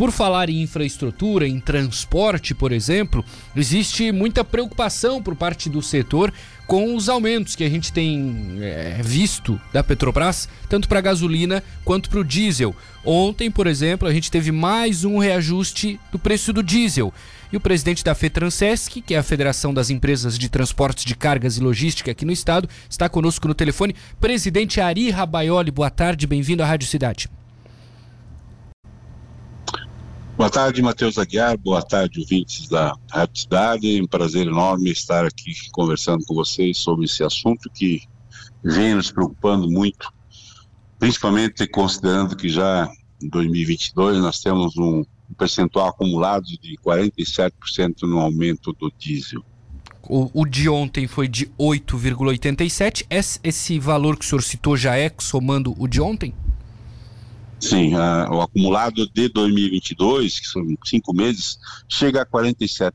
Por falar em infraestrutura, em transporte, por exemplo, existe muita preocupação por parte do setor com os aumentos que a gente tem é, visto da Petrobras, tanto para gasolina quanto para o diesel. Ontem, por exemplo, a gente teve mais um reajuste do preço do diesel. E o presidente da FETRANSESC, que é a Federação das Empresas de Transportes de Cargas e Logística aqui no estado, está conosco no telefone. Presidente Ari Rabaioli, boa tarde, bem-vindo à Rádio Cidade. Boa tarde, Matheus Aguiar. Boa tarde, ouvintes da Rádio Cidade. Um prazer enorme estar aqui conversando com vocês sobre esse assunto que vem nos preocupando muito, principalmente considerando que já em 2022 nós temos um percentual acumulado de 47% no aumento do diesel. O, o, de ontem foi de 8,87. Esse, esse valor que o senhor citou já é somando o de ontem? Sim, a, o acumulado de 2022, que são cinco meses, chega a 47%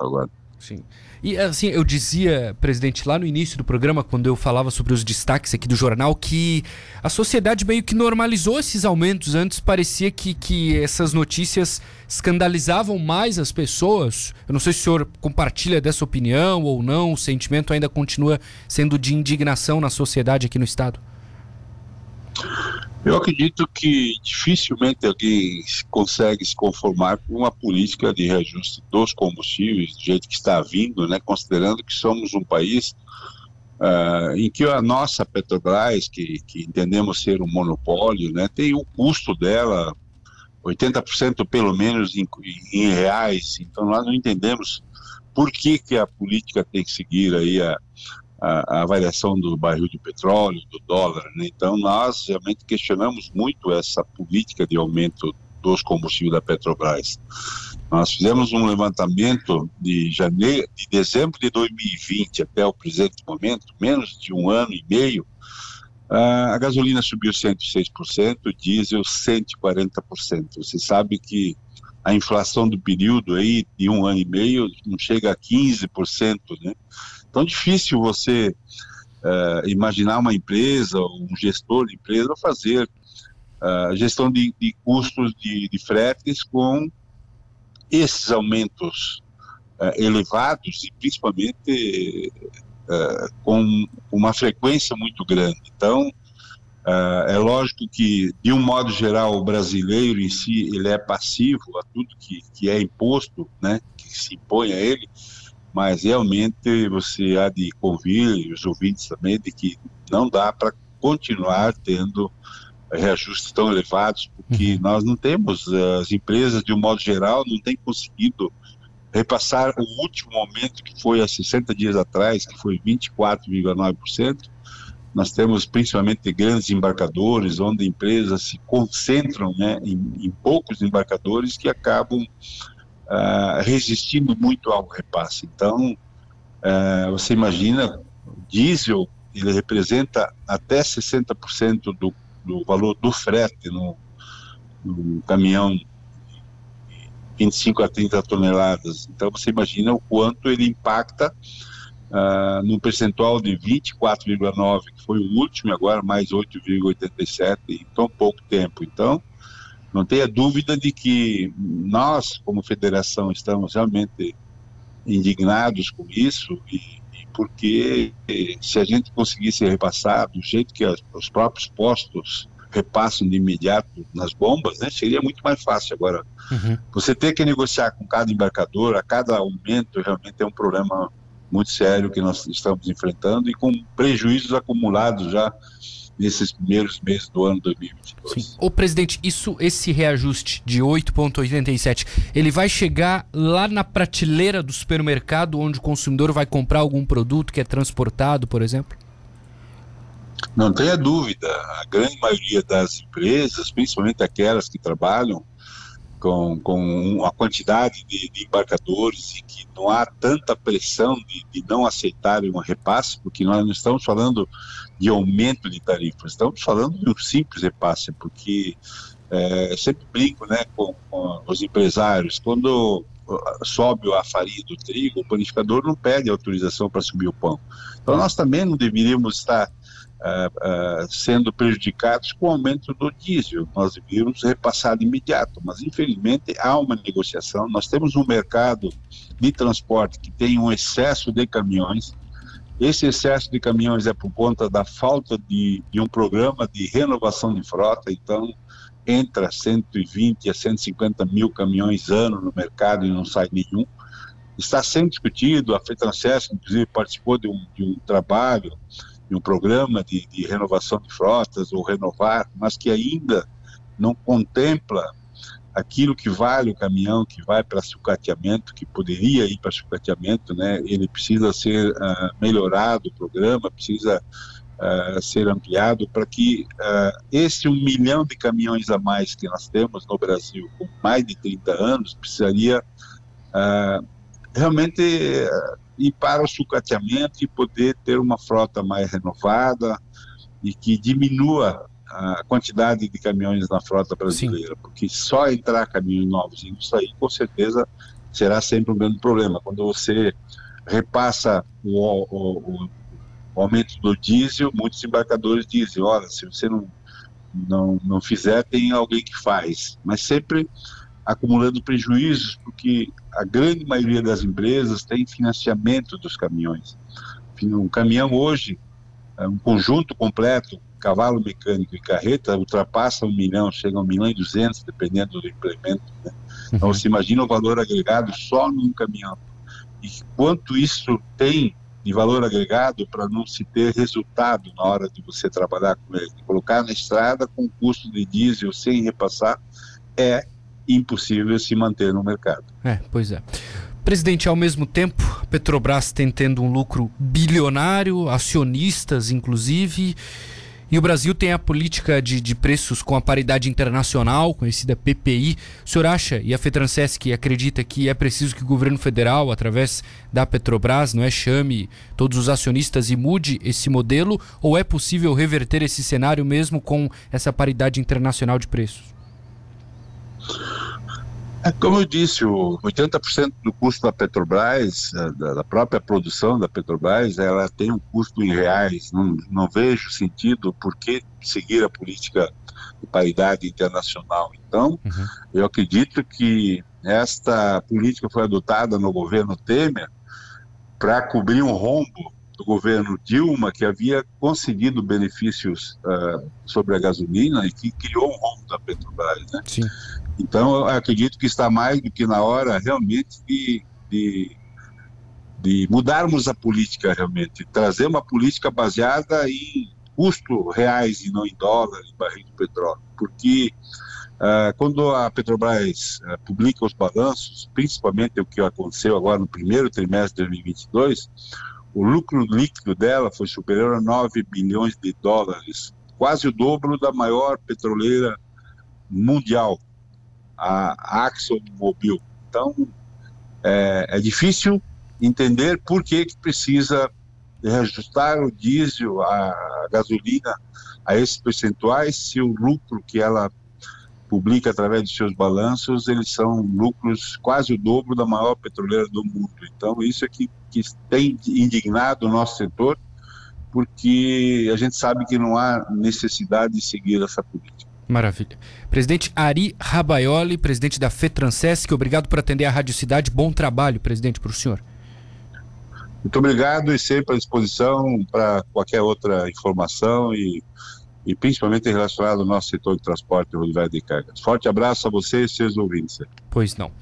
agora. Sim. E assim, eu dizia, presidente, lá no início do programa, quando eu falava sobre os destaques aqui do jornal, que a sociedade meio que normalizou esses aumentos. Antes parecia que, que essas notícias escandalizavam mais as pessoas. Eu não sei se o senhor compartilha dessa opinião ou não, o sentimento ainda continua sendo de indignação na sociedade aqui no Estado. Eu acredito que dificilmente alguém consegue se conformar com uma política de reajuste dos combustíveis, do jeito que está vindo, né, considerando que somos um país uh, em que a nossa Petrobras, que, que entendemos ser um monopólio, né, tem o custo dela 80% pelo menos em, em, reais, então nós não entendemos por que, que a política tem que seguir aí a, a, a, variação do barril de petróleo, do dólar. Né? Então, nós realmente questionamos muito essa política de aumento dos combustíveis da Petrobras. Nós fizemos um levantamento de janeiro, de dezembro de 2020 até o presente momento, menos de um ano e meio, a gasolina subiu 106%, o diesel 140%. Você sabe que a inflação do período aí de um ano e meio não chega a 15%, né? Então, difícil você uh, imaginar uma empresa, um gestor de empresa fazer uh, gestão de, de custos de, de, fretes com esses aumentos uh, elevados e principalmente com uma frequência muito grande. Então, é lógico que, de um modo geral, o brasileiro em si ele é passivo a tudo que, que é imposto, né, que se impõe a ele, mas realmente você há de convir os ouvintes também de que não dá para continuar tendo reajustes tão elevados, porque uhum. nós não temos, as empresas, de um modo geral, não têm conseguido repassar o último aumento que foi há 60 dias atrás, que foi 24,9%. Nós temos principalmente grandes embarcadores, onde empresas se concentram né, em, em poucos embarcadores que acabam uh, resistindo muito ao repasse. Então, uh, você imagina, diesel, ele representa até 60% do, do valor do frete no, no caminhão de 25 a 30 toneladas. Então, você imagina o quanto ele impacta Uh, num percentual de 24,9, que foi o último, agora mais 8,87 em tão pouco tempo. Então, não tenha dúvida de que nós, como federação, estamos realmente indignados com isso e, e porque se a gente conseguisse repassar do jeito que as, os próprios postos repassam de imediato nas bombas, né, seria muito mais fácil. Agora, uhum. você ter que negociar com cada embarcador, a cada aumento, realmente é um problema muito sério que nós estamos enfrentando e com prejuízos acumulados já nesses primeiros meses do ano 2022. Sim. O presidente, isso, esse reajuste de 8,87, ele vai chegar lá na prateleira do supermercado onde o consumidor vai comprar algum produto que é transportado, por exemplo? Não tenha dúvida, a grande maioria das empresas, principalmente aquelas que trabalham com, com a quantidade de, de, embarcadores e que não há tanta pressão de, de, não aceitarem um repasse, porque nós não estamos falando de aumento de tarifas, estamos falando de um simples repasse, porque é, sempre brinco né, com, com os empresários, quando sobe a farinha do trigo, o panificador não pede autorização para subir o pão. Então nós também não deveríamos estar uh, uh, sendo prejudicados com o aumento do diesel. Nós devíamos repassar de imediato, mas infelizmente há uma negociação. Nós temos um mercado de transporte que tem um excesso de caminhões. Esse excesso de caminhões é por conta da falta de, de um programa de renovação de frota, então entra 120 a 150 mil caminhões ano no mercado e não sai nenhum. Está sendo discutido, a FETRANSESC, inclusive, participou de um, de um trabalho, de um programa de, de renovação de frotas, ou renovar, mas que ainda não contempla aquilo que vale o caminhão que vai para sucateamento, que poderia ir para sucateamento, né? Ele precisa ser uh, melhorado, o programa precisa uh, ser ampliado para que uh, esse um milhão de caminhões a mais que nós temos no Brasil, com mais de 30 anos, precisaria realmente ir para o sucateamento e poder ter uma frota mais renovada e que diminua a quantidade de caminhões na frota brasileira, Sim. porque só entrar caminhões novos e não sair, com certeza será sempre um grande problema. Quando você repassa o, o, o o aumento do diesel, muitos embarcadores dizem, olha, se você não, não, não fizer, tem alguém que faz. Mas sempre acumulando prejuízos, porque a grande maioria das empresas tem financiamento dos caminhões. Um caminhão hoje, é um conjunto completo, cavalo mecânico e carreta, ultrapassa um milhão, chega a um milhão e duzentos, dependendo do implemento. Né? Então, uhum. você imagina o valor agregado só num caminhão. E quanto isso tem de valor agregado para não se ter resultado na hora de você trabalhar com ele. Colocar na estrada com custo de diesel sem repassar é impossível se manter no mercado. É, pois é. Presidente, ao mesmo tempo, Petrobras tem tendo um lucro bilionário, acionistas inclusive, e o Brasil tem a política de, de preços com a paridade internacional, conhecida PPI. O senhor acha, e a FETRANSESC acredita que é preciso que o governo federal, através da Petrobras, não é, chame todos os acionistas e mude esse modelo? Ou é possível reverter esse cenário mesmo com essa paridade internacional de preços? É, como eu disse, o 80% do custo da Petrobras, é, da própria produção da Petrobras, ela tem um custo em reais. Não, não vejo sentido por que seguir a política de paridade internacional. Então, uhum. eu acredito que esta política foi adotada no governo Temer para cobrir um rombo do governo Dilma, que havia conseguido benefícios uh, sobre a gasolina e que criou um rombo da Petrobras. Né? Sim. Então, eu acredito que está mais do que na hora realmente de, de, de mudarmos a política realmente, trazer uma política baseada em custo reais e não em dólar, em barril de petróleo, porque uh, quando a Petrobras uh, publica os balanços, principalmente o que aconteceu agora no primeiro trimestre de 2022, o lucro líquido dela foi superior a 9 bilhões de dólares, quase o dobro da maior petroleira mundial, a Mobil. Então, é, é, difícil entender por que, que precisa reajustar o diesel, a gasolina a esses percentuais, se o lucro que ela publica através dos seus balanços, eles são lucros quase o dobro da maior petroleira do mundo. Então, isso é que, que tem indignado o nosso setor, porque a gente sabe que não há necessidade de seguir essa política. Maravilha. Presidente Ari Rabaioli, presidente da FETRANSESC, obrigado por atender a Rádio Cidade. Bom trabalho, presidente, para o senhor. Muito obrigado e sempre à disposição para qualquer outra informação e, e principalmente relacionado ao nosso setor de transporte rodoviário de cargas. Forte abraço a vocês e seus ouvintes. Pois não.